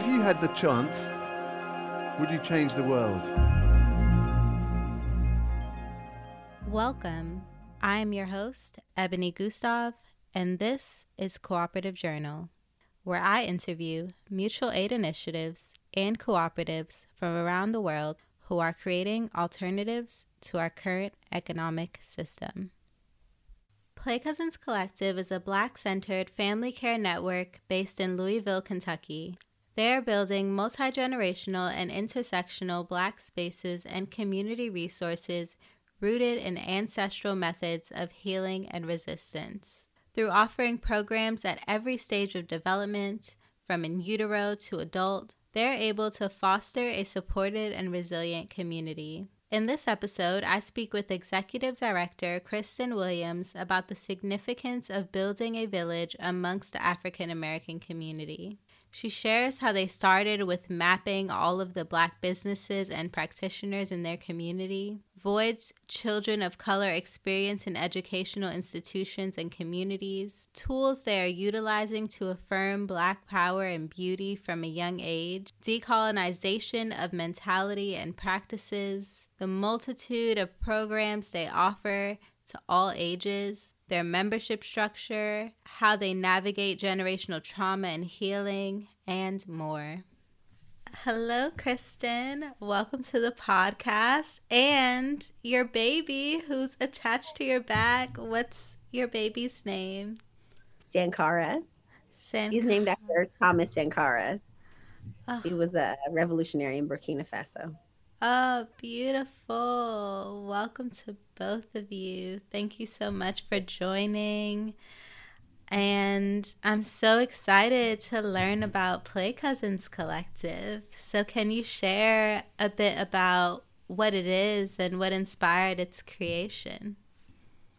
If you had the chance, would you change the world? Welcome. I am your host, Ebony Gustav, and this is Cooperative Journal, where I interview mutual aid initiatives and cooperatives from around the world who are creating alternatives to our current economic system. Play Cousins Collective is a Black centered family care network based in Louisville, Kentucky. They are building multi generational and intersectional Black spaces and community resources rooted in ancestral methods of healing and resistance. Through offering programs at every stage of development, from in utero to adult, they're able to foster a supported and resilient community. In this episode, I speak with Executive Director Kristen Williams about the significance of building a village amongst the African American community. She shares how they started with mapping all of the Black businesses and practitioners in their community, voids children of color experience in educational institutions and communities, tools they are utilizing to affirm Black power and beauty from a young age, decolonization of mentality and practices, the multitude of programs they offer to all ages, their membership structure, how they navigate generational trauma and healing, and more. Hello, Kristen. Welcome to the podcast. And your baby who's attached to your back. What's your baby's name? Sankara. Sankara. He's named after Thomas Sankara. Oh. He ah. was a revolutionary in Burkina Faso. Oh, beautiful. Welcome to both of you. Thank you so much for joining. And I'm so excited to learn about Play Cousins Collective. So, can you share a bit about what it is and what inspired its creation?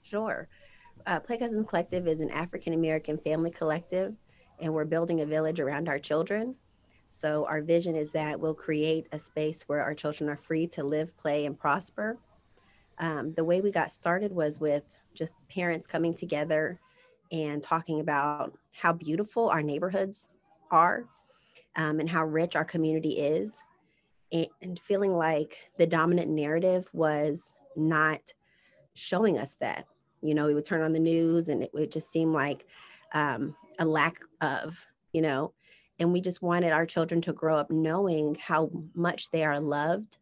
Sure. Uh, Play Cousins Collective is an African American family collective, and we're building a village around our children. So, our vision is that we'll create a space where our children are free to live, play, and prosper. Um, the way we got started was with just parents coming together and talking about how beautiful our neighborhoods are um, and how rich our community is, and, and feeling like the dominant narrative was not showing us that. You know, we would turn on the news and it would just seem like um, a lack of, you know, and we just wanted our children to grow up knowing how much they are loved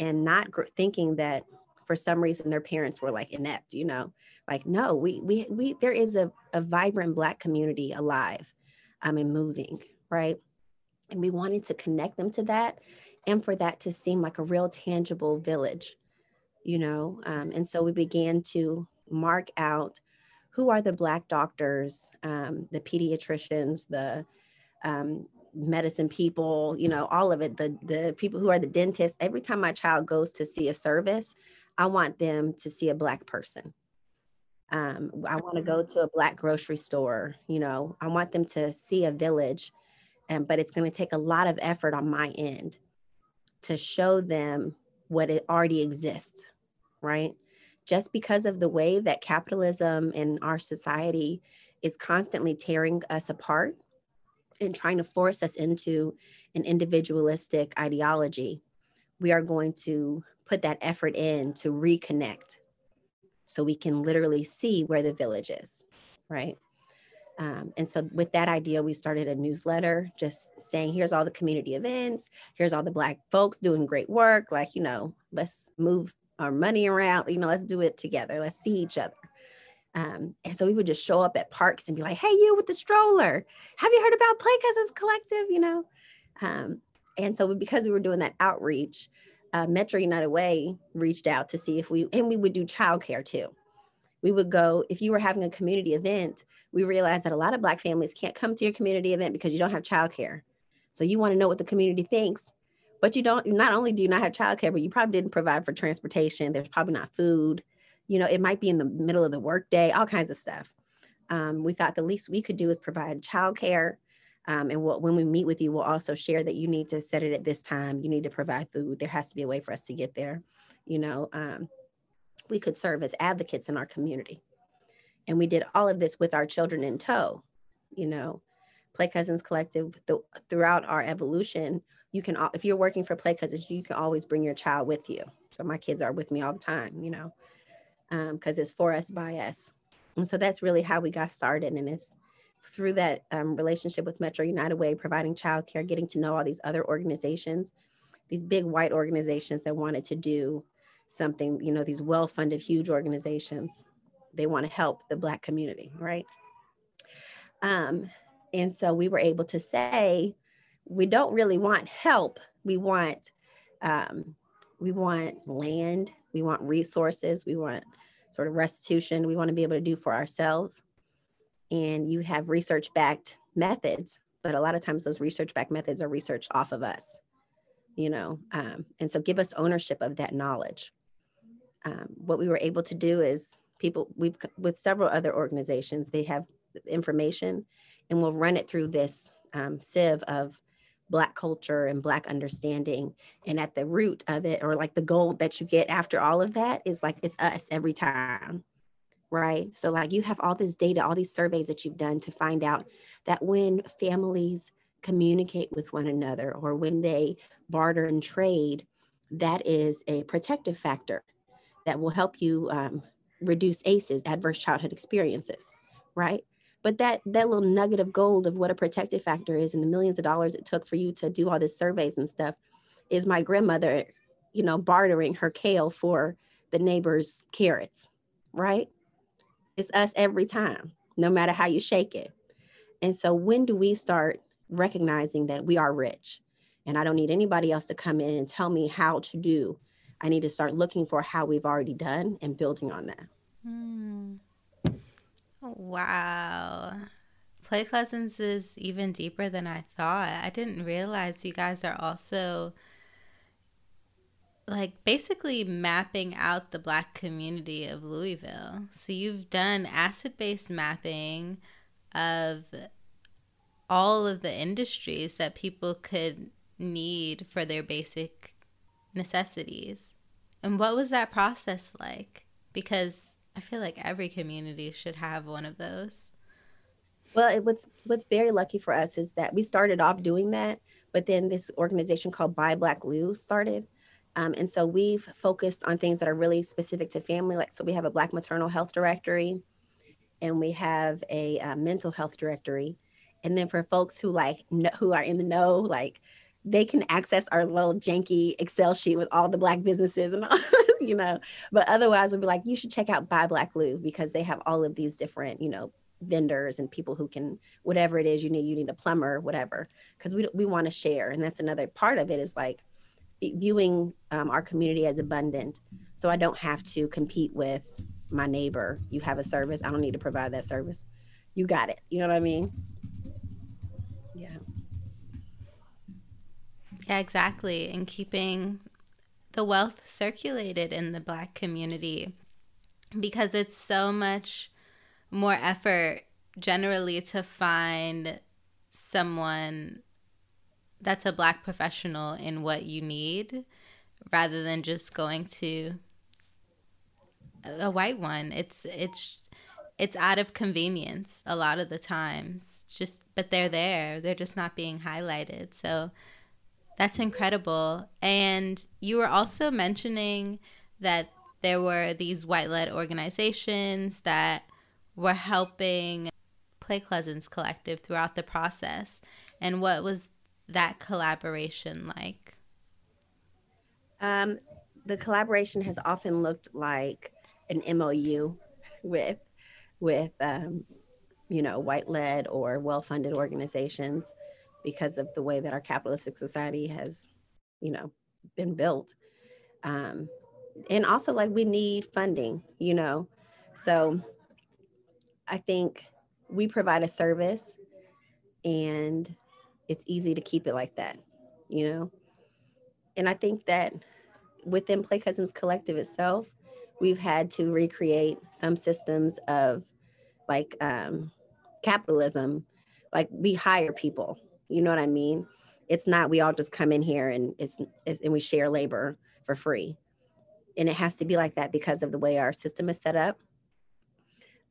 and not gr- thinking that for some reason their parents were like inept, you know, like, no, we, we, we, there is a, a vibrant Black community alive um, and moving, right? And we wanted to connect them to that and for that to seem like a real tangible village, you know? Um, and so we began to mark out who are the Black doctors, um, the pediatricians, the um, medicine people, you know, all of it, the, the people who are the dentists. Every time my child goes to see a service, I want them to see a Black person. Um, I want to go to a Black grocery store, you know, I want them to see a village, and, but it's going to take a lot of effort on my end to show them what it already exists, right? Just because of the way that capitalism in our society is constantly tearing us apart and trying to force us into an individualistic ideology, we are going to put that effort in to reconnect so we can literally see where the village is, right? Um, and so, with that idea, we started a newsletter just saying, here's all the community events, here's all the Black folks doing great work. Like, you know, let's move our money around, you know, let's do it together, let's see each other. Um, and so we would just show up at parks and be like, hey, you with the stroller, have you heard about Play Cousins Collective? You know? Um, and so because we were doing that outreach, uh, Metro United Way reached out to see if we, and we would do childcare too. We would go, if you were having a community event, we realized that a lot of Black families can't come to your community event because you don't have childcare. So you want to know what the community thinks, but you don't, not only do you not have childcare, but you probably didn't provide for transportation. There's probably not food you know, it might be in the middle of the workday, all kinds of stuff. Um, we thought the least we could do is provide childcare. Um, and we'll, when we meet with you, we'll also share that you need to set it at this time. You need to provide food. There has to be a way for us to get there. You know, um, we could serve as advocates in our community. And we did all of this with our children in tow, you know. Play Cousins Collective, the, throughout our evolution, you can, if you're working for Play Cousins, you can always bring your child with you. So my kids are with me all the time, you know, because um, it's for us, by us. And so that's really how we got started. And it's through that um, relationship with Metro United Way, providing childcare, getting to know all these other organizations, these big white organizations that wanted to do something, you know, these well funded, huge organizations. They want to help the Black community, right? Um, and so we were able to say, we don't really want help. We want, um, we want land. We want resources. We want sort of restitution. We want to be able to do for ourselves. And you have research backed methods, but a lot of times those research backed methods are research off of us, you know. Um, and so give us ownership of that knowledge. Um, what we were able to do is people we've with several other organizations they have information and we'll run it through this um, sieve of black culture and black understanding and at the root of it or like the gold that you get after all of that is like it's us every time right? So like you have all this data all these surveys that you've done to find out that when families communicate with one another or when they barter and trade that is a protective factor that will help you um, reduce ACEs adverse childhood experiences right but that that little nugget of gold of what a protective factor is and the millions of dollars it took for you to do all these surveys and stuff is my grandmother you know bartering her kale for the neighbor's carrots right? It's us every time no matter how you shake it. And so when do we start recognizing that we are rich? And i don't need anybody else to come in and tell me how to do. I need to start looking for how we've already done and building on that. Mm. Wow. Play Cousins is even deeper than I thought. I didn't realize you guys are also like basically mapping out the black community of Louisville. So you've done asset based mapping of all of the industries that people could need for their basic necessities. And what was that process like? Because I feel like every community should have one of those. Well, it, what's what's very lucky for us is that we started off doing that, but then this organization called Buy Black Lou started, um, and so we've focused on things that are really specific to family. Like, so we have a Black maternal health directory, and we have a uh, mental health directory, and then for folks who like know, who are in the know, like they can access our little janky Excel sheet with all the black businesses and all, you know. But otherwise, we'd be like, you should check out Buy Black Lou because they have all of these different, you know, vendors and people who can whatever it is you need. You need a plumber, whatever, because we we want to share, and that's another part of it is like viewing um, our community as abundant. So I don't have to compete with my neighbor. You have a service, I don't need to provide that service. You got it. You know what I mean? Yeah, exactly. And keeping the wealth circulated in the black community because it's so much more effort generally to find someone that's a black professional in what you need rather than just going to a white one. It's it's it's out of convenience a lot of the times. Just but they're there. They're just not being highlighted. So that's incredible. And you were also mentioning that there were these white led organizations that were helping Play Cousins Collective throughout the process. And what was that collaboration like? Um, the collaboration has often looked like an MOU with with um, you know white led or well funded organizations because of the way that our capitalistic society has, you know, been built. Um, and also, like, we need funding, you know. So I think we provide a service and it's easy to keep it like that, you know. And I think that within Play Cousins Collective itself, we've had to recreate some systems of like um, capitalism. Like we hire people, you know what I mean? It's not we all just come in here and it's, it's and we share labor for free. And it has to be like that because of the way our system is set up.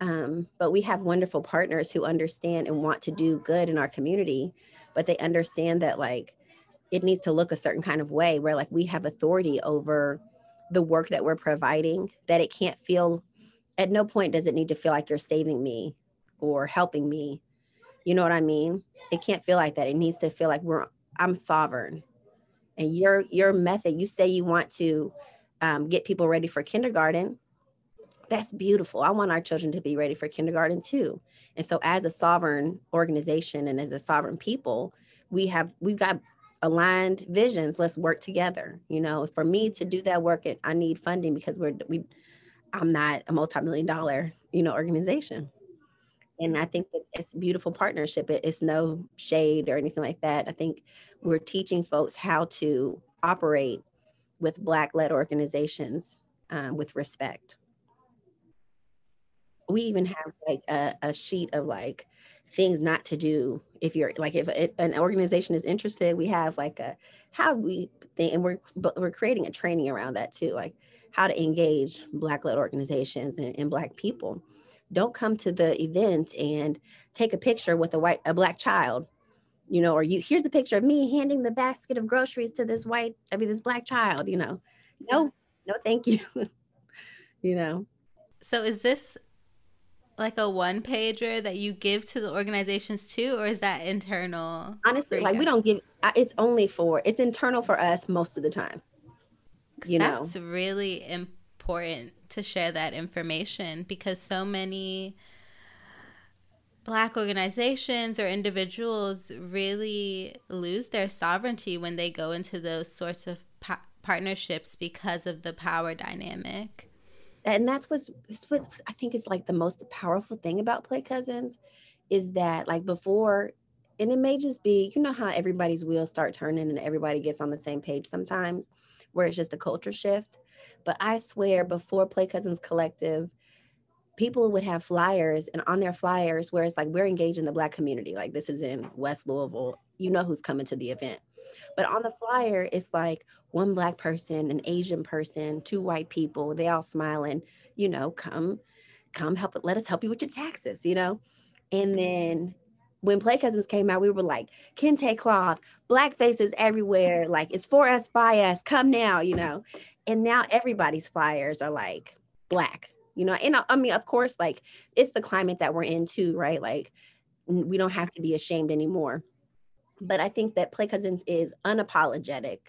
Um, but we have wonderful partners who understand and want to do good in our community, but they understand that like it needs to look a certain kind of way where like we have authority over the work that we're providing, that it can't feel at no point does it need to feel like you're saving me or helping me. You know what I mean? It can't feel like that. It needs to feel like we're I'm sovereign. And your your method, you say you want to um, get people ready for kindergarten that's beautiful. I want our children to be ready for kindergarten too. And so as a sovereign organization and as a sovereign people, we have we've got aligned visions. Let's work together. You know, for me to do that work, I need funding because we're we I'm not a multi-million dollar, you know, organization. And I think that it's beautiful partnership. It's no shade or anything like that. I think we're teaching folks how to operate with Black-led organizations um, with respect we even have like a, a sheet of like things not to do if you're like if it, an organization is interested we have like a how we think and we're we're creating a training around that too like how to engage black led organizations and, and black people don't come to the event and take a picture with a white a black child you know or you here's a picture of me handing the basket of groceries to this white i mean this black child you know. No no thank you you know. So is this like a one pager that you give to the organizations too or is that internal honestly like we don't give it's only for it's internal for us most of the time you know. that's really important to share that information because so many black organizations or individuals really lose their sovereignty when they go into those sorts of pa- partnerships because of the power dynamic. And that's what's that's what I think is like the most powerful thing about Play Cousins is that like before, and it may just be, you know how everybody's wheels start turning and everybody gets on the same page sometimes, where it's just a culture shift. But I swear, before Play Cousins Collective, people would have flyers and on their flyers where it's like we're engaged in the black community like this is in west louisville you know who's coming to the event but on the flyer, it's like one black person, an Asian person, two white people, they all smiling, you know, come, come help, let us help you with your taxes, you know? And then when Play Cousins came out, we were like, kente cloth, black faces everywhere. Like, it's for us, by us, come now, you know? And now everybody's flyers are like black, you know? And uh, I mean, of course, like, it's the climate that we're in too, right? Like, we don't have to be ashamed anymore but I think that Play Cousins is unapologetic,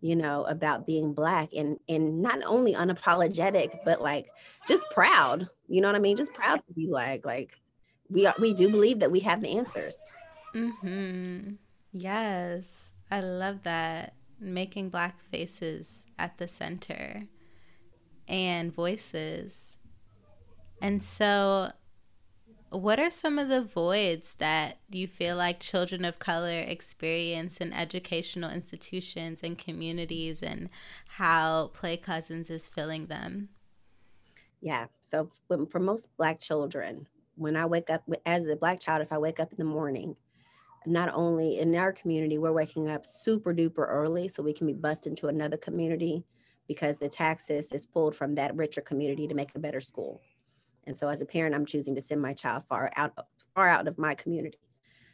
you know, about being black and and not only unapologetic, but like just proud. You know what I mean? Just proud to be black. Like we are, we do believe that we have the answers. Hmm. Yes, I love that. Making black faces at the center and voices. And so what are some of the voids that you feel like children of color experience in educational institutions and communities and how Play Cousins is filling them? Yeah. So for most Black children, when I wake up as a Black child, if I wake up in the morning, not only in our community, we're waking up super duper early so we can be bussed into another community because the taxes is pulled from that richer community to make a better school. And so as a parent, I'm choosing to send my child far out, far out of my community.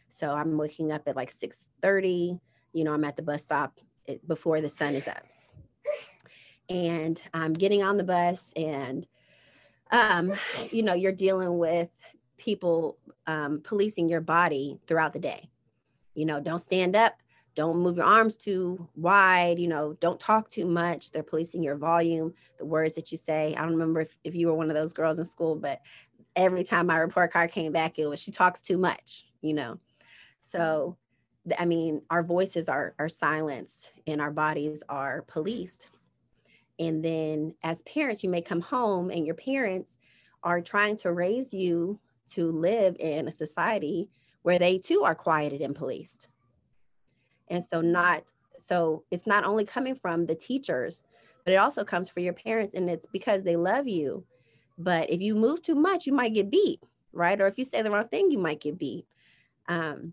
So I'm waking up at like 6:30. You know, I'm at the bus stop eh, before the sun is up. And I'm getting on the bus and um, you know, you're dealing with people um, policing your body throughout the day. You know, don't stand up, don't move your arms too wide, you know, don't talk too much. They're policing your volume, the words that you say. I don't remember if, if you were one of those girls in school, but every time my report card came back, it was she talks too much, you know. So I mean, our voices are are silenced and our bodies are policed. And then as parents, you may come home and your parents are trying to raise you to live in a society where they too are quieted and policed and so not so it's not only coming from the teachers, but it also comes from your parents and it's because they love you. But if you move too much, you might get beat, right? Or if you say the wrong thing, you might get beat. Um,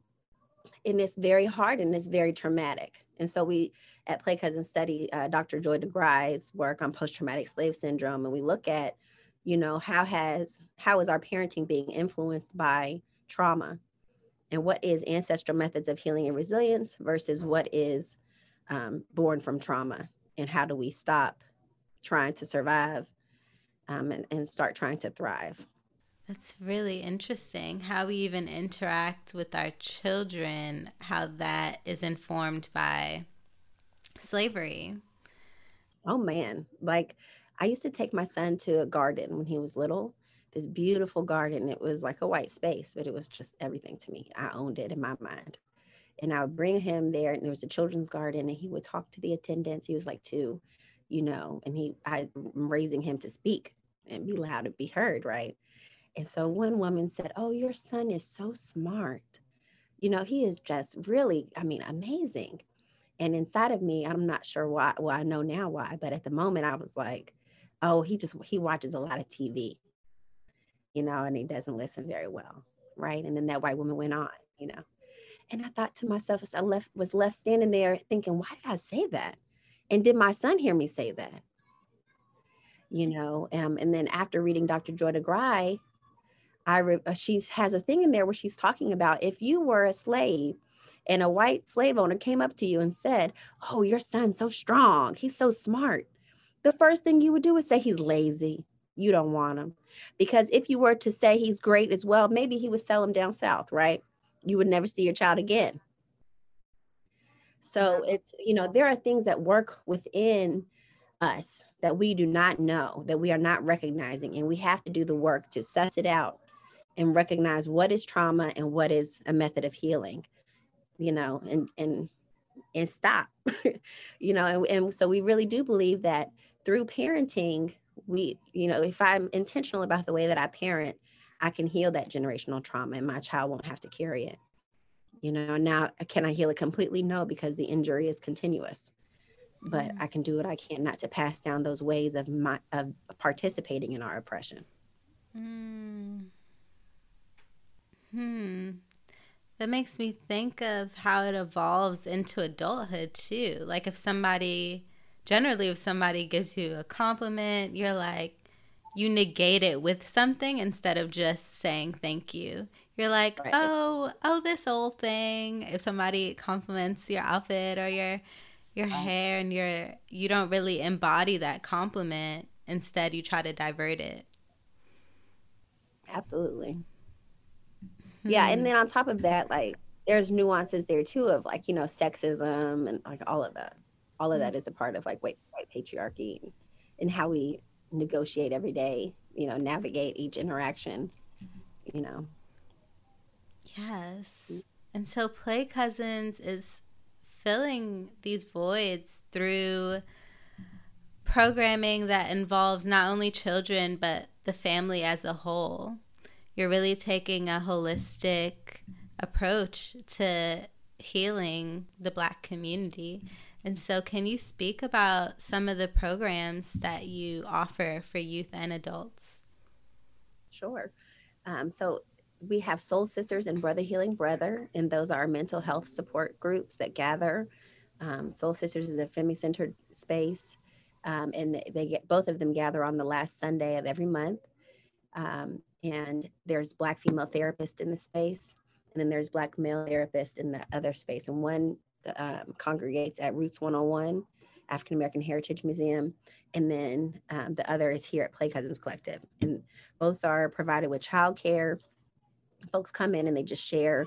and it's very hard and it's very traumatic. And so we at Play Cousin study uh, Dr. Joy DeGruy's work on post-traumatic slave syndrome, and we look at you know how has how is our parenting being influenced by trauma and what is ancestral methods of healing and resilience versus what is um, born from trauma and how do we stop trying to survive um, and, and start trying to thrive that's really interesting how we even interact with our children how that is informed by slavery oh man like I used to take my son to a garden when he was little, this beautiful garden. It was like a white space, but it was just everything to me. I owned it in my mind. And I would bring him there, and there was a children's garden, and he would talk to the attendants. He was like two, you know, and he, I'm raising him to speak and be loud and be heard, right? And so one woman said, Oh, your son is so smart. You know, he is just really, I mean, amazing. And inside of me, I'm not sure why. Well, I know now why, but at the moment, I was like, oh, he just he watches a lot of TV, you know, and he doesn't listen very well, right? And then that white woman went on, you know. And I thought to myself as I left was left standing there thinking, why did I say that? And did my son hear me say that? You know, um, and then after reading Dr. Joy DeGruy, I re- uh, she has a thing in there where she's talking about if you were a slave and a white slave owner came up to you and said, "Oh, your son's so strong. He's so smart." the first thing you would do is say he's lazy. You don't want him. Because if you were to say he's great as well, maybe he would sell him down south, right? You would never see your child again. So it's, you know, there are things that work within us that we do not know, that we are not recognizing. And we have to do the work to suss it out and recognize what is trauma and what is a method of healing, you know, and and and stop. you know, and, and so we really do believe that through parenting, we, you know, if I'm intentional about the way that I parent, I can heal that generational trauma and my child won't have to carry it. You know, now can I heal it completely? No, because the injury is continuous. But mm. I can do what I can not to pass down those ways of my of participating in our oppression. Mm. Hmm. That makes me think of how it evolves into adulthood too. Like if somebody generally if somebody gives you a compliment, you're like you negate it with something instead of just saying thank you. You're like, right. "Oh, oh this old thing." If somebody compliments your outfit or your your right. hair and your you don't really embody that compliment, instead you try to divert it. Absolutely. Hmm. Yeah, and hmm. then on top of that, like there's nuances there too of like, you know, sexism and like all of that all of that mm-hmm. is a part of like white, white patriarchy and, how we negotiate every day you know navigate each interaction you know yes and so play cousins is filling these voids through programming that involves not only children but the family as a whole you're really taking a holistic approach to healing the black community and so, can you speak about some of the programs that you offer for youth and adults? Sure. Um, so, we have Soul Sisters and Brother Healing Brother, and those are mental health support groups that gather. Um, Soul Sisters is a femi-centered space, um, and they get both of them gather on the last Sunday of every month. And there's Black female therapist in the space, and then there's Black male therapist in the other space. And one um, congregates at Roots 101 African American Heritage Museum, and then um, the other is here at Play Cousins Collective. And both are provided with childcare. Folks come in and they just share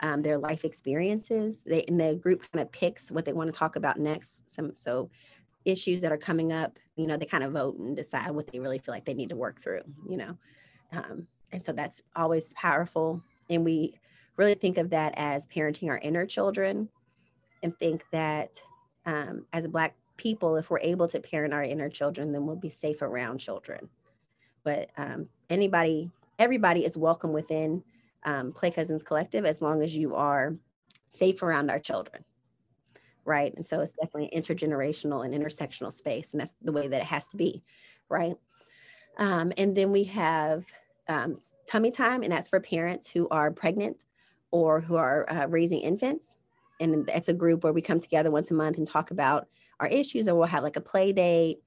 um, their life experiences. They, and the group kind of picks what they want to talk about next. Some so issues that are coming up, you know, they kind of vote and decide what they really feel like they need to work through. You know, um, and so that's always powerful. And we really think of that as parenting our inner children and think that um, as Black people, if we're able to parent our inner children, then we'll be safe around children. But um, anybody, everybody is welcome within um, Play Cousins Collective as long as you are safe around our children. Right. And so it's definitely an intergenerational and intersectional space. And that's the way that it has to be. Right. Um, and then we have um, tummy time, and that's for parents who are pregnant or who are uh, raising infants. And that's a group where we come together once a month and talk about our issues or we'll have like a play date.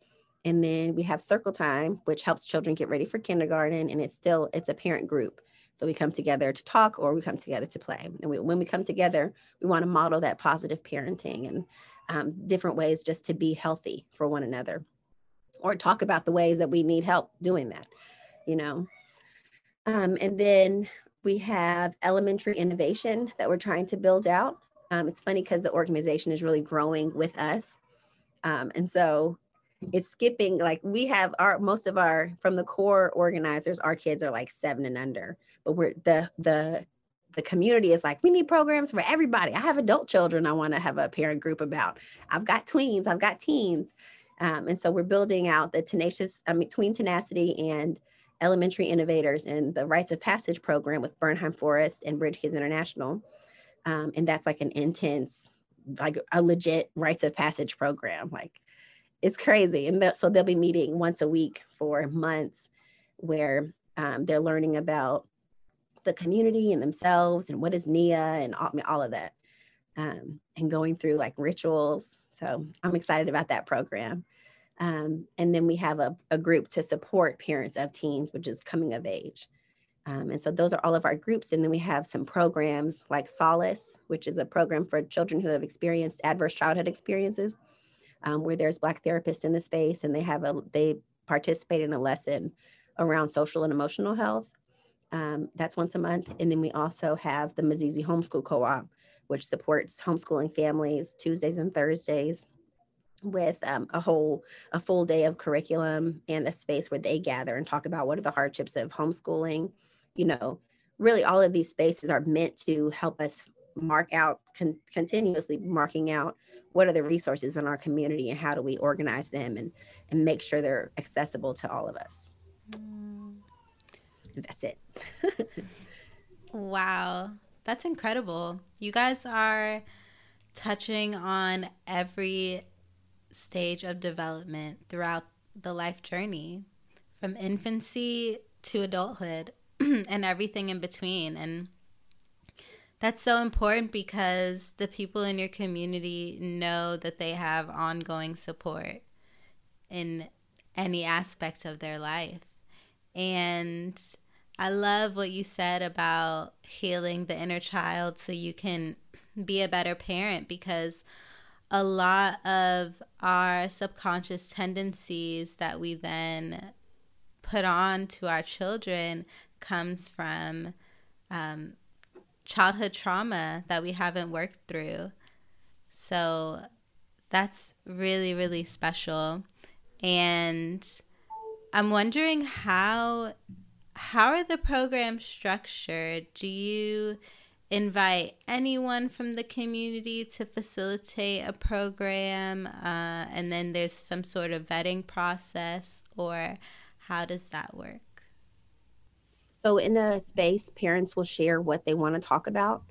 And then we have circle time which helps children get ready for kindergarten and it's still it's a parent group. So we come together to talk or we come together to play. And we, when we come together we want to model that positive parenting and um, different ways just to be healthy for one another or talk about the ways that we need help doing that you know um, and then we have elementary innovation that we're trying to build out. Um, it's funny because the organization is really growing with us. Um, and so it's skipping like we have our most of our from the core organizers our kids are like seven and under but we're the the the community is like we need programs for everybody. I have adult children i want to have a parent group about. I've got tweens i've got teens. Um, and so we're building out the tenacious i mean tween tenacity and elementary innovators and the rites of passage program with bernheim forest and bridge kids international um, and that's like an intense like a legit rites of passage program like it's crazy. And so they'll be meeting once a week for months where um, they're learning about the community and themselves and what is NIA and all, all of that um, and going through like rituals. So I'm excited about that program. Um, and then we have a, a, group to support parents of teens, which is coming of age. Um, and so those are all of our groups. And then we have some programs like Solace, which is a program for children who have experienced adverse childhood experiences um, where there's Black therapists in the space and they have a, they participate in a lesson around social and emotional health. Um, that's once a month. And then we also have the Mazizi Homeschool Co-op, which supports homeschooling families Tuesdays and Thursdays with um, a whole a full day of curriculum and a space where they gather and talk about what are the hardships of homeschooling. You know really all of these spaces are meant to help us mark out con- continuously marking out what are the resources in our community and how do we organize them and and make sure they're accessible to all of us. Mm. that's it. Wow. That's incredible. You guys are touching on every stage of development throughout the life journey from infancy to adulthood and everything in between and that's so important because the people in your community know that they have ongoing support in any aspect of their life. And I love what you said about healing the inner child so you can be a better parent because a lot of our subconscious tendencies that we then put on to our children comes from um, childhood trauma that we haven't worked through. So that's really, really special. And I'm wondering how how are the programs structured? Do you invite anyone from the community to facilitate a program uh, and then there's some sort of vetting process or how does that work so, in a space, parents will share what they want to talk about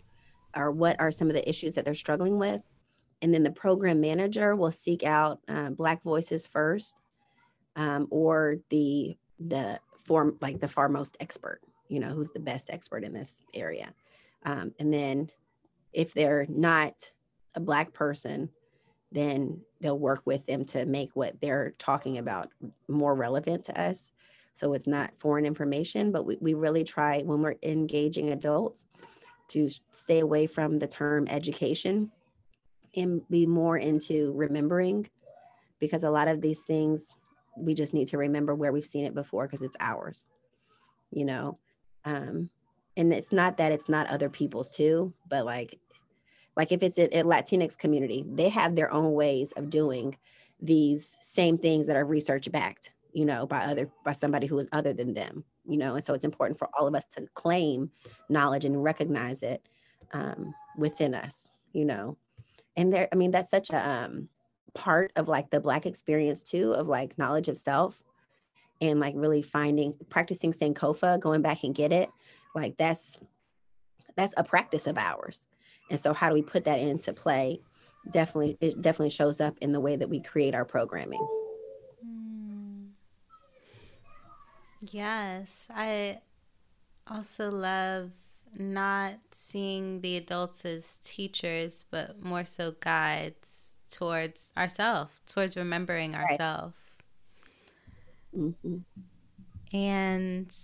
or what are some of the issues that they're struggling with. And then the program manager will seek out uh, Black voices first um, or the, the form, like the far most expert, you know, who's the best expert in this area. Um, and then if they're not a Black person, then they'll work with them to make what they're talking about more relevant to us so it's not foreign information, but we, we really try when we're engaging adults to stay away from the term education and be more into remembering because a lot of these things we just need to remember where we've seen it before because it's ours, you know. Um, and it's not that it's not other people's too, but like like if it's a, a Latinx community, they have their own ways of doing these same things that are research backed you know, by other by somebody who is other than them, you know, and so it's important for all of us to claim knowledge and recognize it um, within us, you know, and there, I mean, that's such a um, part of like the Black experience too, of like knowledge of self, and like really finding practicing Sankofa, going back and get it, like that's that's a practice of ours, and so how do we put that into play? Definitely, it definitely shows up in the way that we create our programming. Yes, I also love not seeing the adults as teachers, but more so guides towards ourselves, towards remembering ourselves. Mm-hmm. And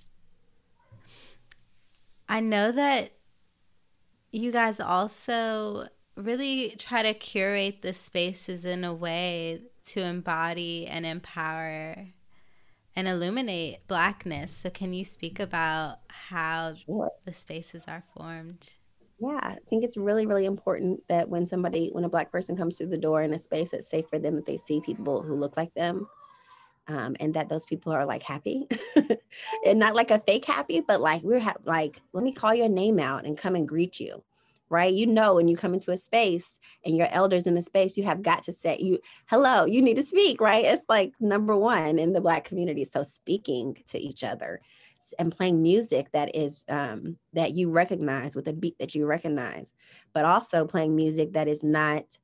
I know that you guys also really try to curate the spaces in a way to embody and empower and illuminate blackness. So can you speak about how sure. the spaces are formed? Yeah, I think it's really, really important that when somebody, when a black person comes through the door in a space that's safe for them, that they see people who look like them. Um, and that those people are like happy and not like a fake happy, but like we're ha- like, let me call your name out and come and greet you right? You know, when you come into a space and your elders in the space, you have got to say, you, hello, you need to speak, right? It's like number one in the Black community. So speaking to each other and playing music that is um, that you recognize with a beat that you recognize, but also playing music that is not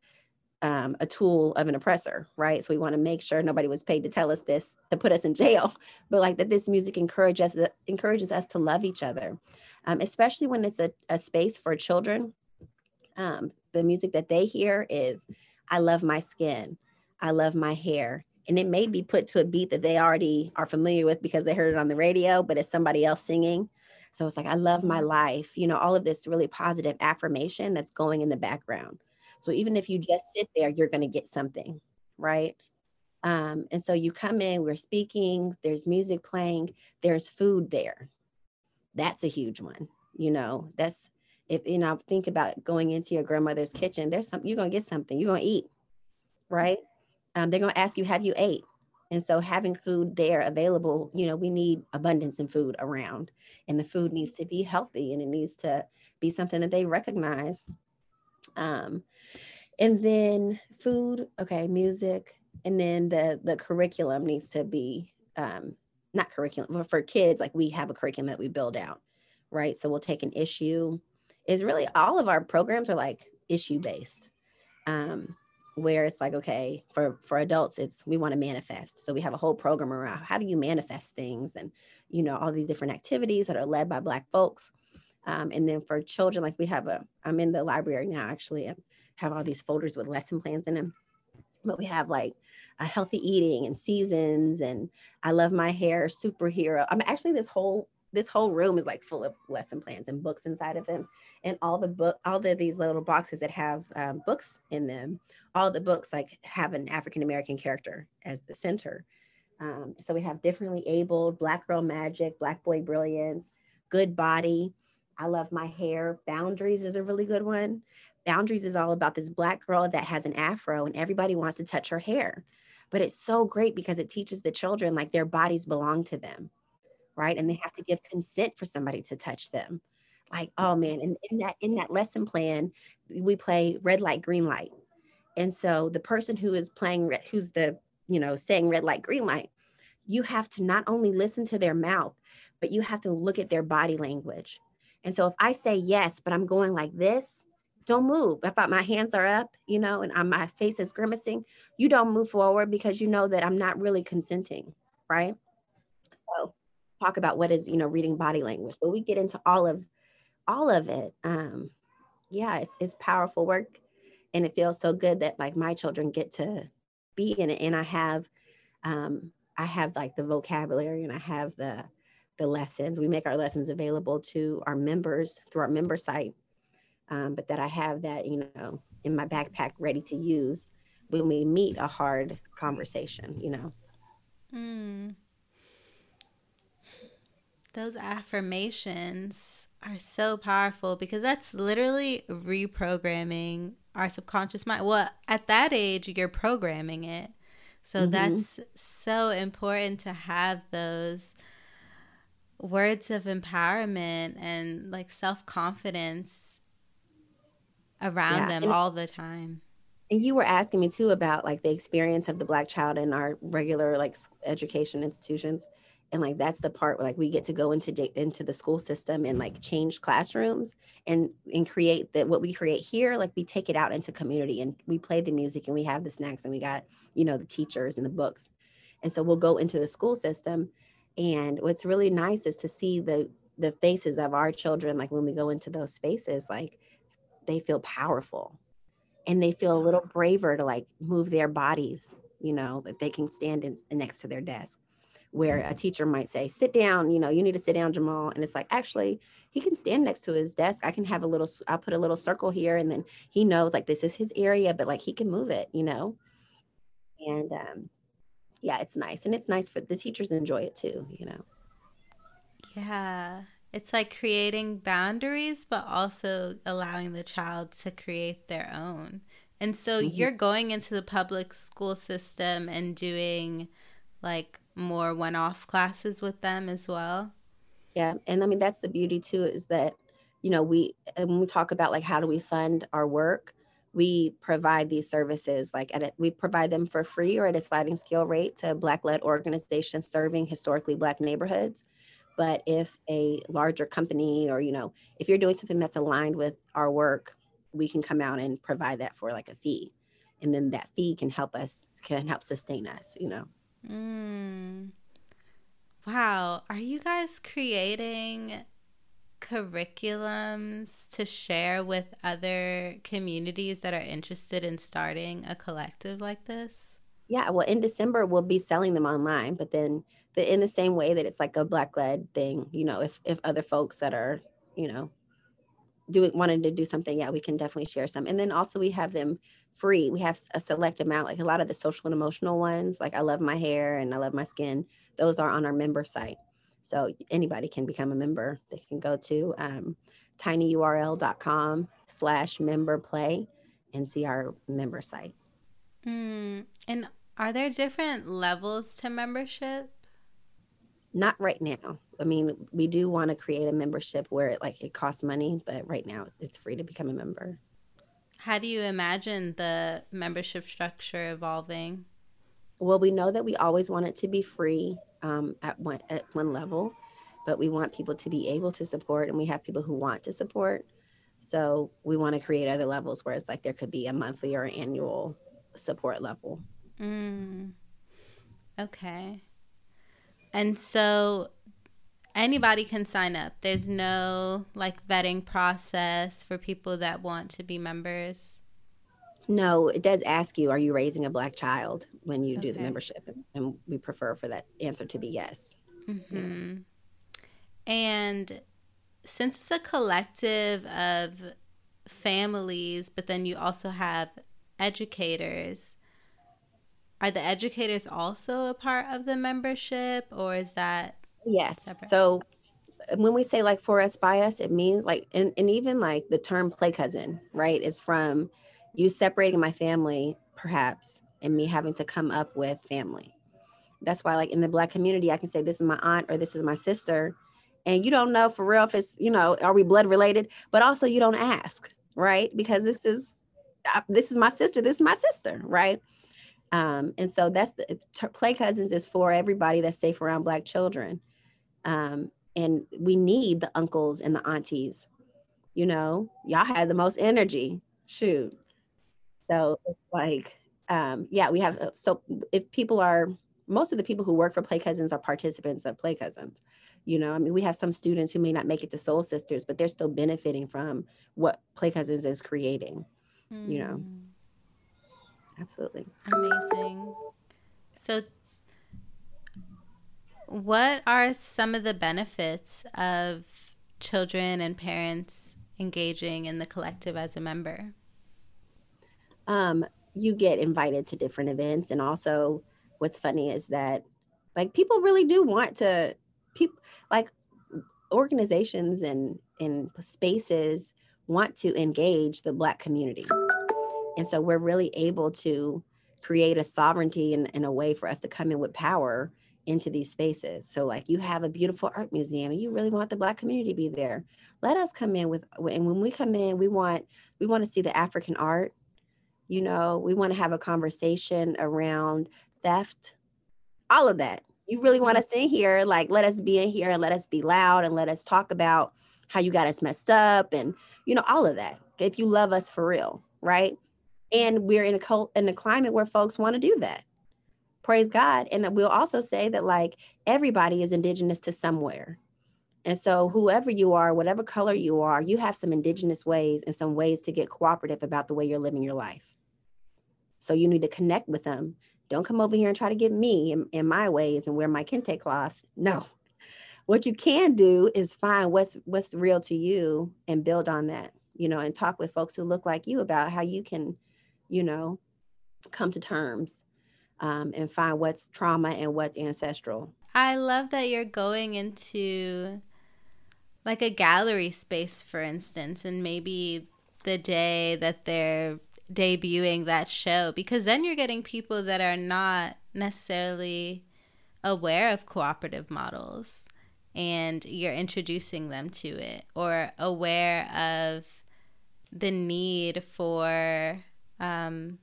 um, a tool of an oppressor, right? So we want to make sure nobody was paid to tell us this to put us in jail, but like that this music encourages us, encourages us to love each other, um, especially when it's a, a space for children. Um, the music that they hear is, "I love my skin, I love my hair," and it may be put to a beat that they already are familiar with because they heard it on the radio, but it's somebody else singing. So it's like, "I love my life," you know, all of this really positive affirmation that's going in the background. So even if you just sit there, you're going to get something, right? Um, and so you come in, we're speaking, there's music playing, there's food there. That's a huge one. You know, that's if you know, think about going into your grandmother's kitchen, there's something you're gonna get something, you're gonna eat, right? Um, they're gonna ask you, have you ate? And so having food there available, you know, we need abundance in food around, and the food needs to be healthy and it needs to be something that they recognize um, and then food, okay, music, and then the the curriculum needs to be um, not curriculum, but for kids, like we have a curriculum that we build out, right? So we'll take an issue. Is really all of our programs are like issue based. Um, where it's like okay for for adults it's we want to manifest so we have a whole program around how do you manifest things and you know all these different activities that are led by black folks um, and then for children, like we have a, I'm in the library now actually, I have all these folders with lesson plans in them. But we have like a healthy eating and seasons and I love my hair, superhero. I'm actually this whole this whole room is like full of lesson plans and books inside of them and all the book all the these little boxes that have um, books in them all the books like have an african american character as the center um, so we have differently abled black girl magic black boy brilliance good body I love my hair. Boundaries is a really good one. Boundaries is all about this black girl that has an afro and everybody wants to touch her hair. But it's so great because it teaches the children like their bodies belong to them, right? And they have to give consent for somebody to touch them. Like, oh mm-hmm. man, and in that in that lesson plan, we play red light, green light. And so the person who is playing who's the, you know, saying red light, green light, you have to not only listen to their mouth, but you have to look at their body language and so if I say yes, but I'm going like this, don't move. If I, my hands are up, you know, and I'm, my face is grimacing, you don't move forward because you know that I'm not really consenting, right? So talk about what is, you know, reading body language, but we get into all of, all of it. Um, yeah, it's, it's powerful work. And it feels so good that like my children get to be in it. And I have, um, I have like the vocabulary and I have the, the lessons. We make our lessons available to our members through our member site, um, but that I have that, you know, in my backpack ready to use when we meet a hard conversation, you know. Mm. Those affirmations are so powerful because that's literally reprogramming our subconscious mind. Well, at that age, you're programming it. So mm-hmm. that's so important to have those words of empowerment and like self confidence around yeah. them all the time. And you were asking me too about like the experience of the black child in our regular like education institutions. And like that's the part where like we get to go into into the school system and like change classrooms and and create that what we create here like we take it out into community and we play the music and we have the snacks and we got you know the teachers and the books and so we'll go into the school system and what's really nice is to see the the faces of our children, like when we go into those spaces, like they feel powerful and they feel a little braver to like move their bodies, you know, that they can stand in, next to their desk. where a teacher might say, sit down, you know, you need to sit down, Jamal. And it's like, actually, he can stand next to his desk. I can have a little, I'll put a little circle here. And then he knows like this is his area, but like he can move it, you know? And um, yeah, it's nice. And it's nice for the teachers enjoy it too, you know? Yeah. It's like creating boundaries, but also allowing the child to create their own. And so mm-hmm. you're going into the public school system and doing like more one off classes with them as well. Yeah. And I mean, that's the beauty too is that, you know, we, when we talk about like how do we fund our work, we provide these services like at a, we provide them for free or at a sliding scale rate to black led organizations serving historically black neighborhoods. But if a larger company or you know if you're doing something that's aligned with our work we can come out and provide that for like a fee. And then that fee can help us can help sustain us you know. Mm. wow. Are you guys creating curriculums to share with other communities that are interested in starting a collective like this? Yeah, well, in December we'll be selling them online, but then the, in the same way that it's like a black led thing, you know, if if other folks that are, you know, doing wanting to do something, yeah, we can definitely share some. And then also we have them free. We have a select amount, like a lot of the social and emotional ones, like I love my hair and I love my skin. Those are on our member site. So anybody can become a member. They can go to um, tinyurl.com slash member play and see our member site. Mm, and are there different levels to membership? Not right now. I mean, we do want to create a membership where it like it costs money, but right now it's free to become a member. How do you imagine the membership structure evolving? Well, we know that we always want it to be free um, at one at one level, but we want people to be able to support, and we have people who want to support. So we want to create other levels where it's like there could be a monthly or annual support level. Mm. Okay. And so anybody can sign up. There's no like vetting process for people that want to be members. No, it does ask you, are you raising a black child when you okay. do the membership? And we prefer for that answer to be yes. Mm-hmm. And since it's a collective of families, but then you also have educators, are the educators also a part of the membership or is that? Yes. Separate? So when we say like for us by us, it means like, and, and even like the term play cousin, right, is from you separating my family, perhaps, and me having to come up with family. That's why, like in the Black community, I can say, This is my aunt or this is my sister. And you don't know for real if it's, you know, are we blood related? But also, you don't ask, right? Because this is, uh, this is my sister, this is my sister, right? Um, and so that's the play cousins is for everybody that's safe around Black children. Um, and we need the uncles and the aunties. You know, y'all had the most energy. Shoot. So it's like, um, yeah, we have. Uh, so if people are, most of the people who work for Play Cousins are participants of Play Cousins. You know, I mean, we have some students who may not make it to Soul Sisters, but they're still benefiting from what Play Cousins is creating. Mm. You know, hmm. absolutely amazing. So, what are some of the benefits of children and parents engaging in the collective as a member? Um, you get invited to different events. And also, what's funny is that like people really do want to people like organizations and in spaces want to engage the black community. And so we're really able to create a sovereignty and, and a way for us to come in with power into these spaces. So like you have a beautiful art museum and you really want the black community to be there. Let us come in with and when we come in we want we want to see the african art you know we want to have a conversation around theft all of that. You really want us in here like let us be in here and let us be loud and let us talk about how you got us messed up and you know all of that if you love us for real right? And we're in a cult in a climate where folks want to do that. Praise god. And we'll also say that like everybody is indigenous to somewhere and so whoever you are whatever color you are you have some indigenous ways and some ways to get cooperative about the way you're living your life so you need to connect with them Don't come over here and try to get me in, my ways and wear my kente cloth. No. What you can do is find what's what's real to you and build on that, you know, and talk with folks who look like you about how you can, you know, come to terms um, and find what's trauma and what's ancestral. I love that you're going into like a gallery space, for instance, and maybe the day that they're debuting that show, because then you're getting people that are not necessarily aware of cooperative models and you're introducing them to it or aware of the need for um,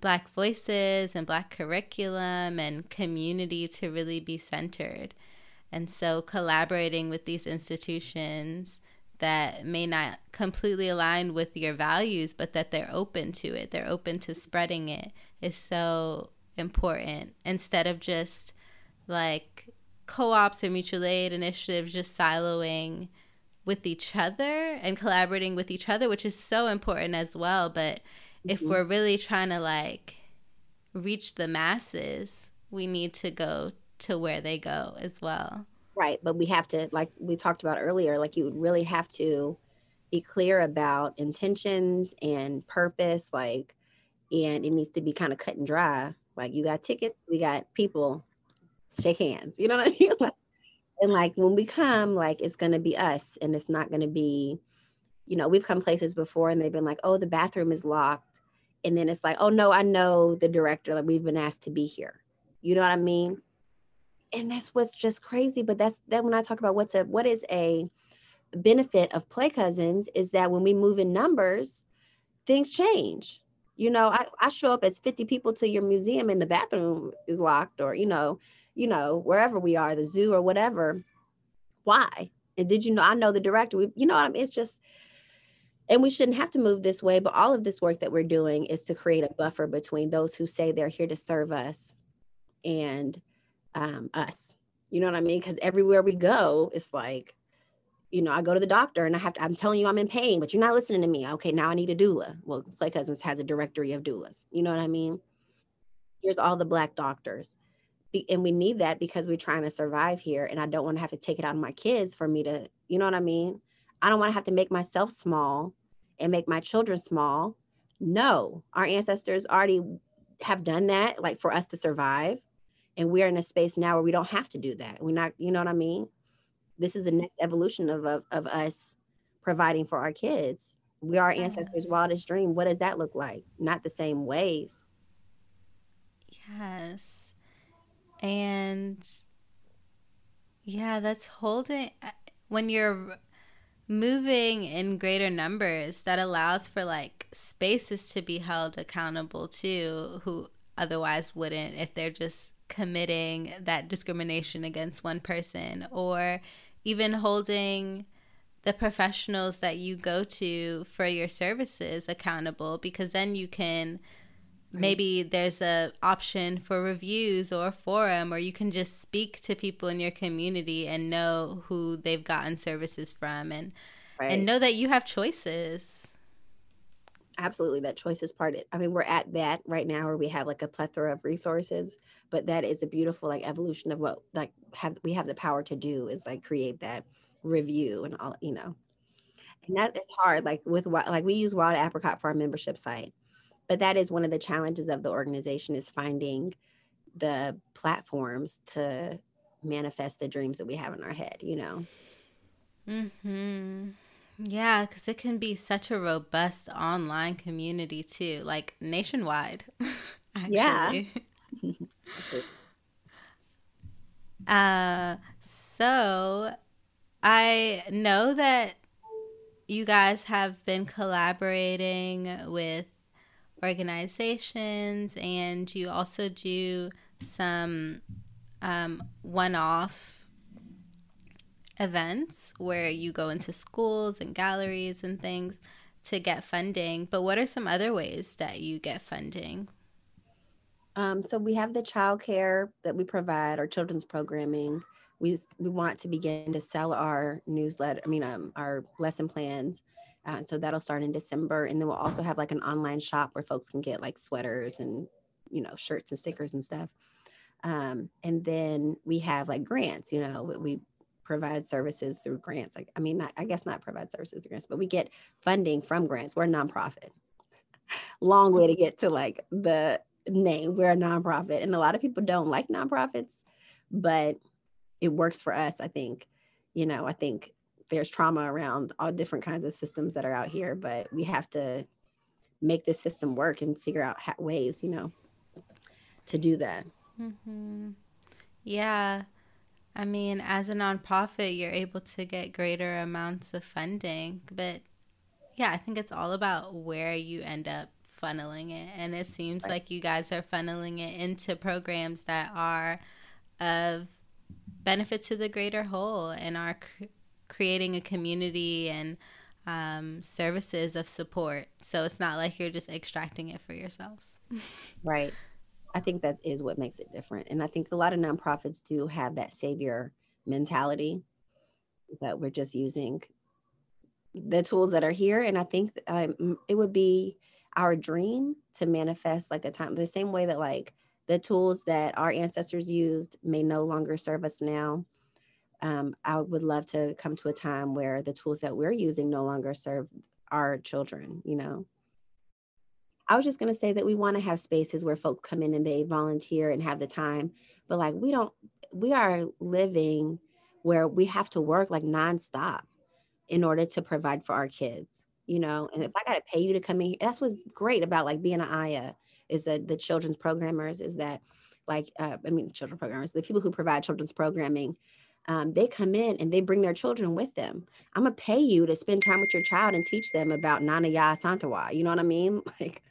black voices and black curriculum and community to really be centered. And so collaborating with these institutions that may not completely align with your values, but that they're open to it, they're open to spreading it, is so important instead of just like co-ops or mutual aid initiatives just siloing with each other and collaborating with each other which is so important as well but if mm-hmm. we're really trying to like reach the masses, we need to go to where they go as well. Right. But we have to, like we talked about earlier, like you really have to be clear about intentions and purpose. Like, and it needs to be kind of cut and dry. Like, you got tickets, we got people, shake hands. You know what I mean? and like when we come, like it's going to be us and it's not going to be, you know, we've come places before and they've been like, oh, the bathroom is locked and then it's like oh no i know the director like we've been asked to be here you know what i mean and that's what's just crazy but that's that when i talk about what's a what is a benefit of play cousins is that when we move in numbers things change. You know I, I show up as 50 people to your museum and the bathroom is locked or you know you know wherever we are the zoo or whatever. Why? And did you know i know the director we, you know what i mean? It's just and we shouldn't have to move this way but all of this work that we're doing is to create a buffer between those who say they're here to serve us and um, us. You know what i mean? Because everywhere we go it's like you know i go to the doctor and i have to i'm telling you i'm in pain but you're not listening to me. Okay now i need a doula. Well play cousins has a directory of doulas. You know what i mean? Here's all the black doctors. And we need that because we're trying to survive here and i don't want to have to take it out of my kids for me to you know what i mean? I don't want to have to make myself small and make my children small. No, our ancestors already have done that, like for us to survive. And we're in a space now where we don't have to do that. We're not, you know what I mean? This is the next evolution of, of, of us providing for our kids. We are our ancestors' wildest dream. What does that look like? Not the same ways. Yes. And yeah, that's holding uh, when you're moving in greater numbers that allows for like spaces to be held accountable to who otherwise wouldn't if they're just committing that discrimination against one person or even holding the professionals that you go to for your services accountable because then you can maybe there's a option for reviews or forum or you can just speak to people in your community and know who they've gotten services from and right. and know that you have choices absolutely that choice is part of i mean we're at that right now where we have like a plethora of resources but that is a beautiful like evolution of what like have we have the power to do is like create that review and all you know. And that is hard like with what like we use wild apricot for our membership site but that is one of the challenges of the organization is finding the platforms to manifest the dreams that we have in our head you know? Hmm yeah because it can be such a robust online community too like nationwide yeah. uh so i know that you guys have been collaborating with organizations and you also do some um, one off events where you go into schools and galleries and things to get funding. But what are some other ways that you get funding? Um, so we have the childcare that we provide, our children's programming. We we want to begin to sell our newsletter. I mean, um, our lesson plans uh, so that'll start in December. And then we'll also have like an online shop where folks can get like sweaters and you know, shirts and stickers and stuff. Um, and then we have like grants, you know, we provide services through grants. Like, I mean, not, I guess not provide services through grants, but we get funding from grants. We're a nonprofit. Long way to get to like the name. We're a nonprofit. And a lot of people don't like nonprofits, but it works for us, I think. You know, I think there's trauma around all different kinds of systems that are out here, but we have to make this system work and figure out ways, you know, to do that. Mm-hmm. Yeah. I mean, as a nonprofit, you're able to get greater amounts of funding, but yeah, I think it's all about where you end up funneling it. And it seems right. like you guys are funneling it into programs that are of benefit to the greater whole and are cr- creating a community and um, services of support. So it's not like you're just extracting it for yourselves. right. I think that is what makes it different. And I think a lot of nonprofits do have that savior mentality that we're just using the tools that are here. And I think um, it would be our dream to manifest like a time the same way that like the tools that our ancestors used may no longer serve us now. Um, I would love to come to a time where the tools that we're using no longer serve our children, you know. I was just going to say that we want to have spaces where folks come in and they volunteer and have the time, but like we don't, we are living where we have to work like nonstop in order to provide for our kids, you know. And if I got to pay you to come in, that's what's great about like being an Aya is that the children's programmers is that like, uh, I mean, children programmers, the people who provide children's programming, um, they come in and they bring their children with them. I'm gonna pay you to spend time with your child and teach them about Nana Yaa Asantewaa. You know what I mean? Like,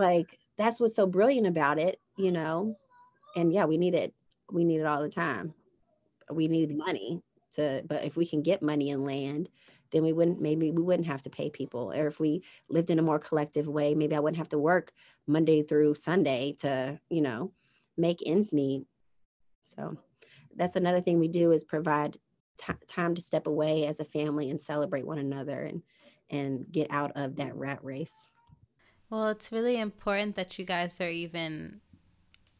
like that's what's so brilliant about it, you know. And yeah, we need it. We need it all the time. We need money to, but if we can get money and land, then we wouldn't maybe we wouldn't have to pay people. Or if we lived in a more collective way, maybe I wouldn't have to work Monday through Sunday to, you know, make ends meet. So that's another thing we do is provide t- time to step away as a family and celebrate one another and and get out of that rat race. Well, it's really important that you guys are even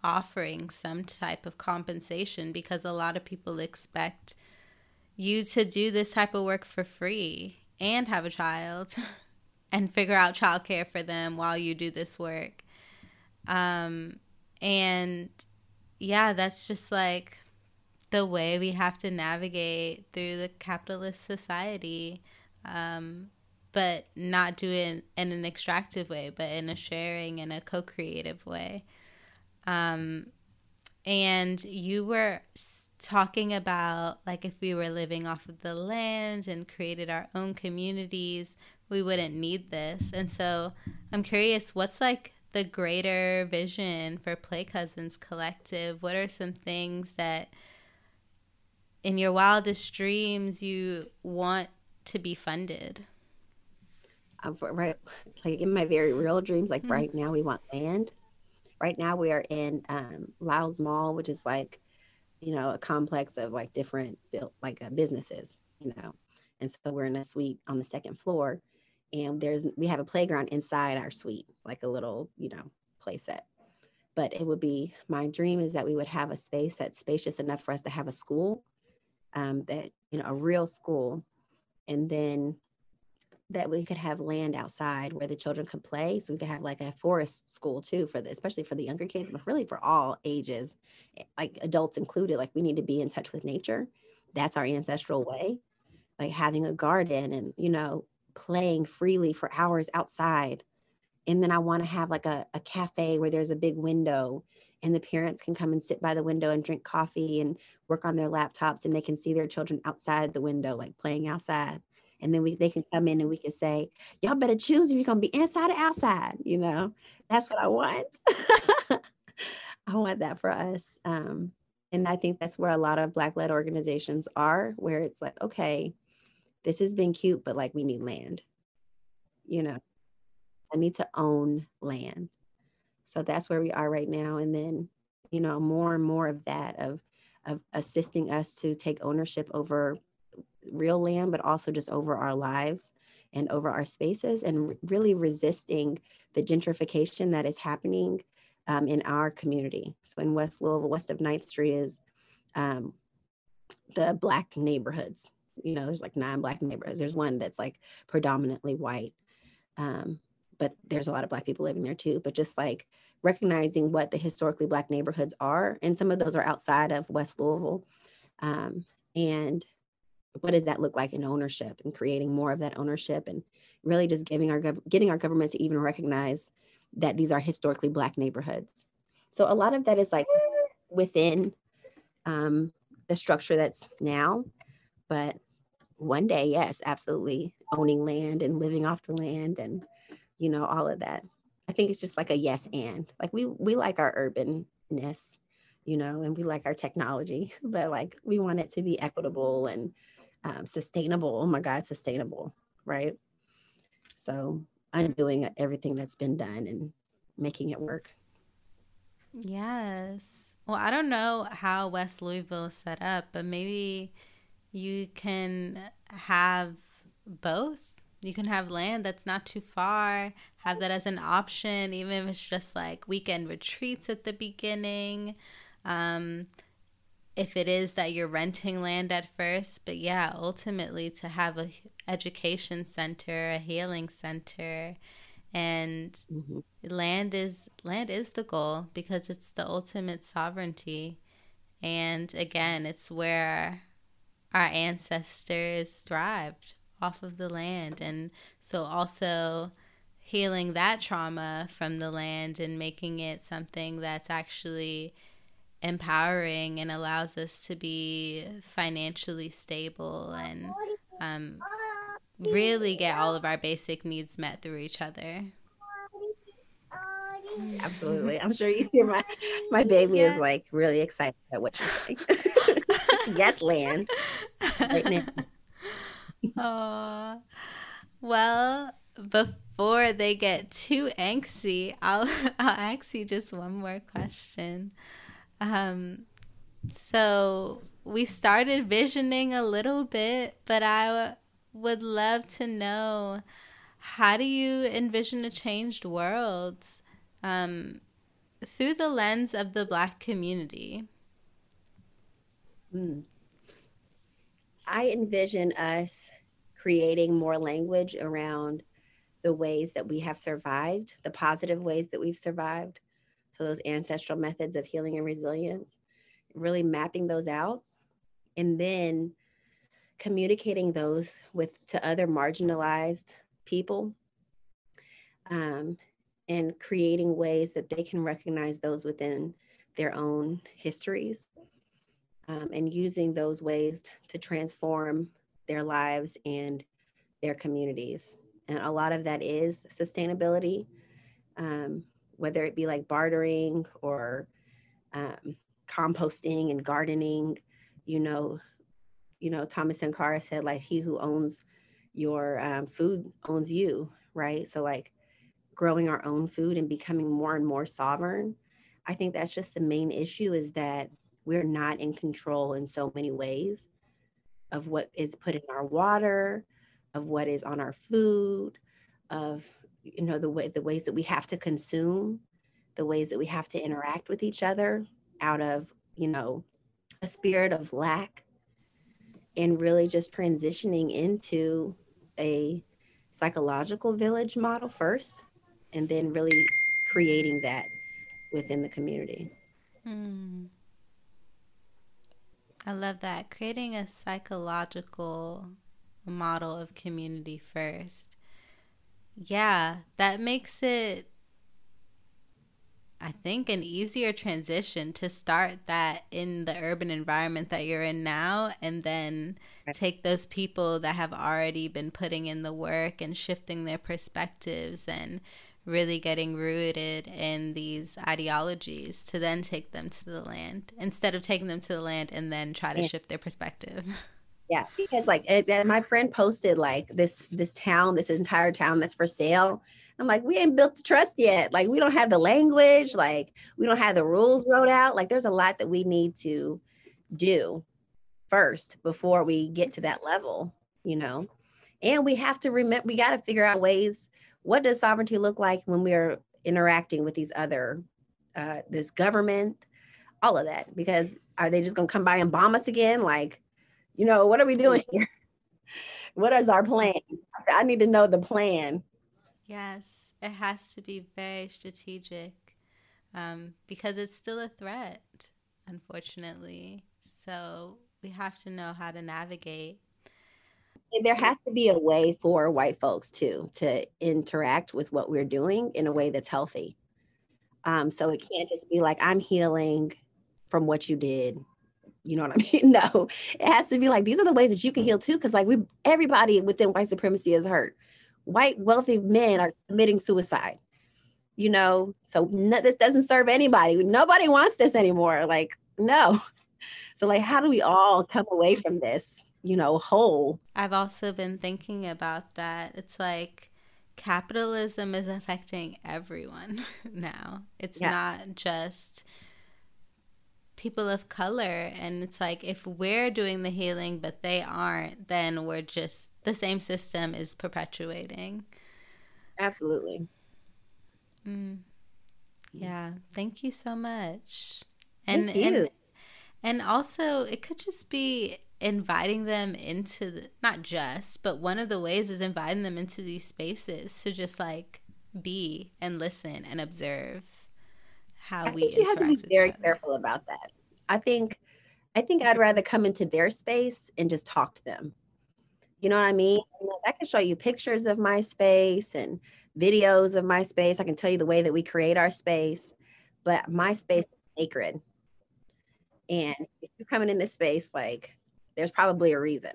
offering some type of compensation because a lot of people expect you to do this type of work for free and have a child and figure out childcare for them while you do this work. Um, and yeah, that's just like the way we have to navigate through the capitalist society. Um, but not do it in an extractive way, but in a sharing and a co creative way. Um, and you were talking about like if we were living off of the land and created our own communities, we wouldn't need this. And so I'm curious, what's like the greater vision for Play Cousins Collective? What are some things that in your wildest dreams you want to be funded? Right like in my very real dreams like mm-hmm. right now we want land. Right now we are in um Lyles Mall which is like you know a complex of like different built like uh, businesses you know. And so we're in a suite on the second floor and there's we have a playground inside our suite like a little you know play set but it would be my dream is that we would have a space that's spacious enough for us to have a school um, that you know a real school. And then that we could have land outside where the children could play. So we could have like a forest school too for the, especially for the younger kids, but really for all ages, eh, like adults included. Like we need to be in touch with nature. That's our ancestral way. Like having a garden and, you know, playing freely for hours outside. And then I want to have like a, a cafe where there's a big window and the parents can come and sit by the window and drink coffee and work on their laptops and they can see their children outside the window, like playing outside and then we they can come in and we can say y'all better choose if you're to be inside or outside you know? That's what i want. I want that for us um, and i think that's where a lot of black led organizations are where it's like okay this has been cute but like we need land you know? I need to own land. So that's where we are right now and then you know more and more of that of of assisting us to take ownership over real land, but also just over our lives and over our spaces, and really resisting the gentrification that is happening um, in our community. So in West Louisville, west of 9th Street is um, the Black neighborhoods. You know, there's like nine Black neighborhoods. There's one that's like predominantly white. Um, but there's a lot of Black people living there too. But just like recognizing what the historically Black neighborhoods are, and some of those are outside of West Louisville. Um, and what does that look like in ownership and creating more of that ownership and really just giving our gov- getting our government to even recognize that these are historically black neighborhoods. So a lot of that is like within um, the structure that's now but one day yes absolutely owning land and living off the land and you know all of that. I think it's just like a yes and. Like we we like our urbanness you know and we like our technology but like we want it to be equitable and um, sustainable. Oh my God, sustainable, right? So undoing everything that's been done and making it work. Yes. Well, I don't know how West Louisville is set up, but maybe you can have both. You can have land that's not too far, have that as an option, even if it's just like weekend retreats at the beginning. Um, if it is that you're renting land at first but yeah ultimately to have a education center a healing center and mm-hmm. land is land is the goal because it's the ultimate sovereignty and again it's where our ancestors thrived off of the land and so also healing that trauma from the land and making it something that's actually empowering and allows us to be financially stable and um, really get all of our basic needs met through each other. Absolutely. I'm sure you hear my my baby yeah. is like really excited at what you're saying. yes, land. Right now. Oh. Well, before they get too angsty, I'll I'll ask you just one more question. Um, so we started visioning a little bit, but I w- would love to know how do you envision a changed world um, through the lens of the Black community? Mm. I envision us creating more language around the ways that we have survived, the positive ways that we've survived, so those ancestral methods of healing and resilience, really mapping those out and then communicating those with to other marginalized people um, and creating ways that they can recognize those within their own histories um, and using those ways to transform their lives and their communities. And a lot of that is sustainability. Um, whether it be like bartering or um, composting and gardening, you know, you know, Thomas Sankara said like he who owns your um, food owns you, right? So like growing our own food and becoming more and more sovereign. I think that's just the main issue is that we're not in control in so many ways of what is put in our water, of what is on our food, of you know the way the ways that we have to consume the ways that we have to interact with each other out of you know a spirit of lack and really just transitioning into a psychological village model first and then really creating that within the community. Mm. i love that. Creating a psychological model of community first yeah, that makes it I think an easier transition to start that in the urban environment that you're in now and then take those people that have already been putting in the work and shifting their perspectives and really getting rooted in these ideologies to then take them to the land instead of taking them to the land and then try to shift their perspective. Yeah, because like it, my friend posted like this this town, this entire town that's for sale. I'm like, we ain't built the trust yet. Like we don't have the language, like we don't have the rules wrote out. Like there's a lot that we need to do first before we get to that level, you know. And we have to remember we got to figure out ways what does sovereignty look like when we're interacting with these other uh, this government, all of that. Because are they just going to come by and bomb us again? Like, you know, what are we doing here? what is our plan? I need to know the plan. Yes, it has to be very strategic um, because it's still a threat, unfortunately. So we have to know how to navigate. There has to be a way for white folks too to interact with what we're doing in a way that's healthy. Um, so it can't just be like I'm healing from what you did. You know what I mean? No, it has to be like these are the ways that you can heal too. Because like we, everybody within white supremacy is hurt. White wealthy men are committing suicide. You know, so no, this doesn't serve anybody. Nobody wants this anymore. Like no. So like, how do we all come away from this? You know, whole. I've also been thinking about that. It's like capitalism is affecting everyone now. It's yeah. not just people of color. And it's like if we're doing the healing, but they aren't, then we're just the same system is perpetuating. Absolutely. Mm. Yeah. Thank you so much. And and and also it could just be inviting them into the, not just but one of the ways is inviting them into these spaces to just like be and listen and observe how I we think you have to be very careful about that. I think i think i'd rather come into their space and just talk to them. You know what i mean? I can show you pictures of my space and videos of my space. I can tell you the way that we create our space but my space is sacred. And if you're coming in this space like there's probably a reason,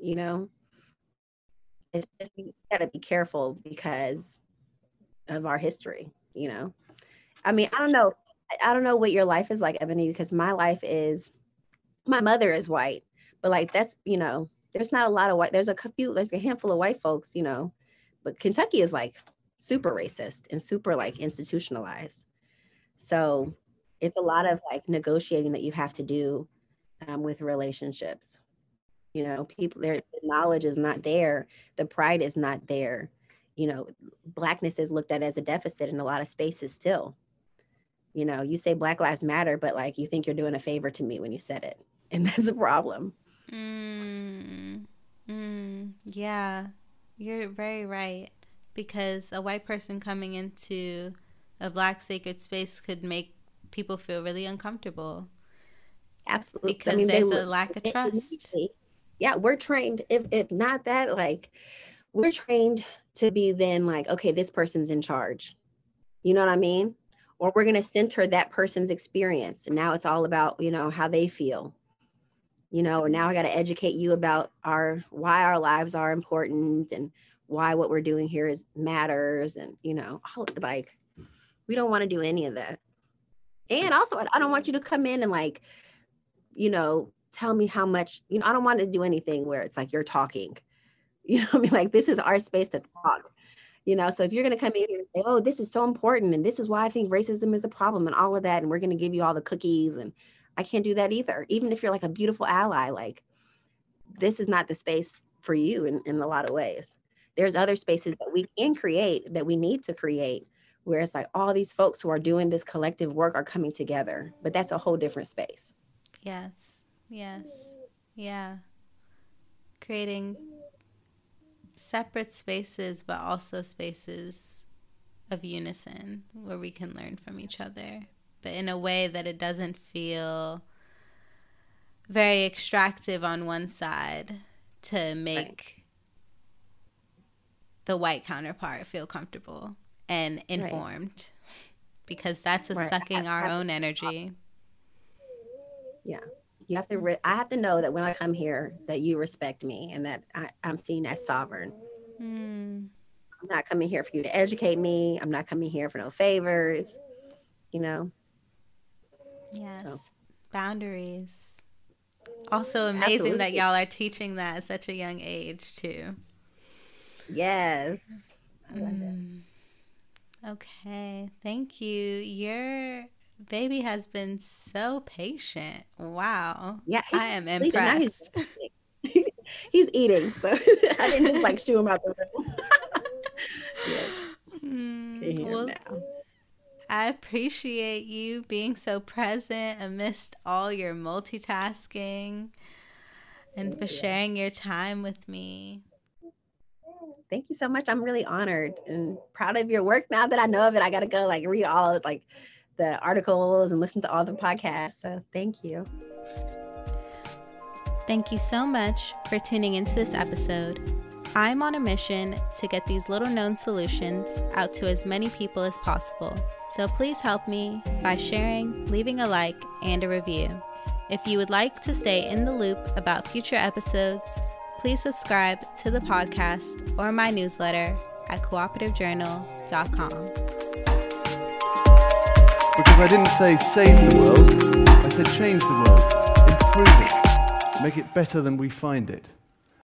you know? It's just, you gotta be careful because of our history, you know? I mean, I don't know. I don't know what your life is like, Ebony, because my life is, my mother is white, but like that's, you know, there's not a lot of white, there's a few, there's a handful of white folks, you know, but Kentucky is like super racist and super like institutionalized. So it's a lot of like negotiating that you have to do um, with relationships. You know, people, their knowledge is not there, the pride is not there. You know, blackness is looked at as a deficit in a lot of spaces still. You know, you say Black Lives Matter, but like you think you're doing a favor to me when you said it. And that's a problem. Mm, mm, yeah, you're very right. Because a white person coming into a black sacred space could make people feel really uncomfortable. Absolutely. Because I mean, there's a lack of trust. Yeah, we're trained. If if not that, like we're trained to be then like, okay, this person's in charge. You know what I mean? Or we're gonna center that person's experience. And now it's all about, you know, how they feel. You know, now I gotta educate you about our why our lives are important and why what we're doing here is matters and you know, all like we don't want to do any of that. And also I don't want you to come in and like you know, tell me how much, you know, I don't want to do anything where it's like you're talking. You know I mean? Like this is our space to talk. You know, so if you're gonna come in here and say, oh, this is so important, and this is why I think racism is a problem and all of that, and we're gonna give you all the cookies, and I can't do that either. Even if you're like a beautiful ally, like this is not the space for you in, in a lot of ways. There's other spaces that we can create that we need to create where it's like all these folks who are doing this collective work are coming together, but that's a whole different space. Yes. Yes. Yeah. Creating separate spaces, but also spaces of unison where we can learn from each other, but in a way that it doesn't feel very extractive on one side to make right. the white counterpart feel comfortable and informed right. because that's a right. sucking our own energy. Yeah. You have to, re- I have to know that when I come here, that you respect me and that I, am seen as sovereign. Mm. I'm not coming here for you to educate me. I'm not coming here for no favors, you know? Yes. So. Boundaries. Also amazing Absolutely. that y'all are teaching that at such a young age, too. Yes. Mm. Okay. Thank you. You're baby has been so patient. Wow. Yeah. I am impressed. He's, he's, eating. So I didn't just like shoo him out the room. yes. Mm, well, I appreciate you being so present amidst all your multitasking and for sharing your time with me. Thank you so much. I'm really honored and proud of your work. Now that I know of it, I got to go like read all like the articles and listen to all the podcasts. So thank you. Thank you so much for tuning into this episode. I'm on a mission to get these little known solutions out to as many people as possible. So please help me by sharing, leaving a like, and a review. If you would like to stay in the loop about future episodes, please subscribe to the podcast or my newsletter at cooperativejournal.com. I didn't say save the world, I said change the world, improve it, make it better than we find it.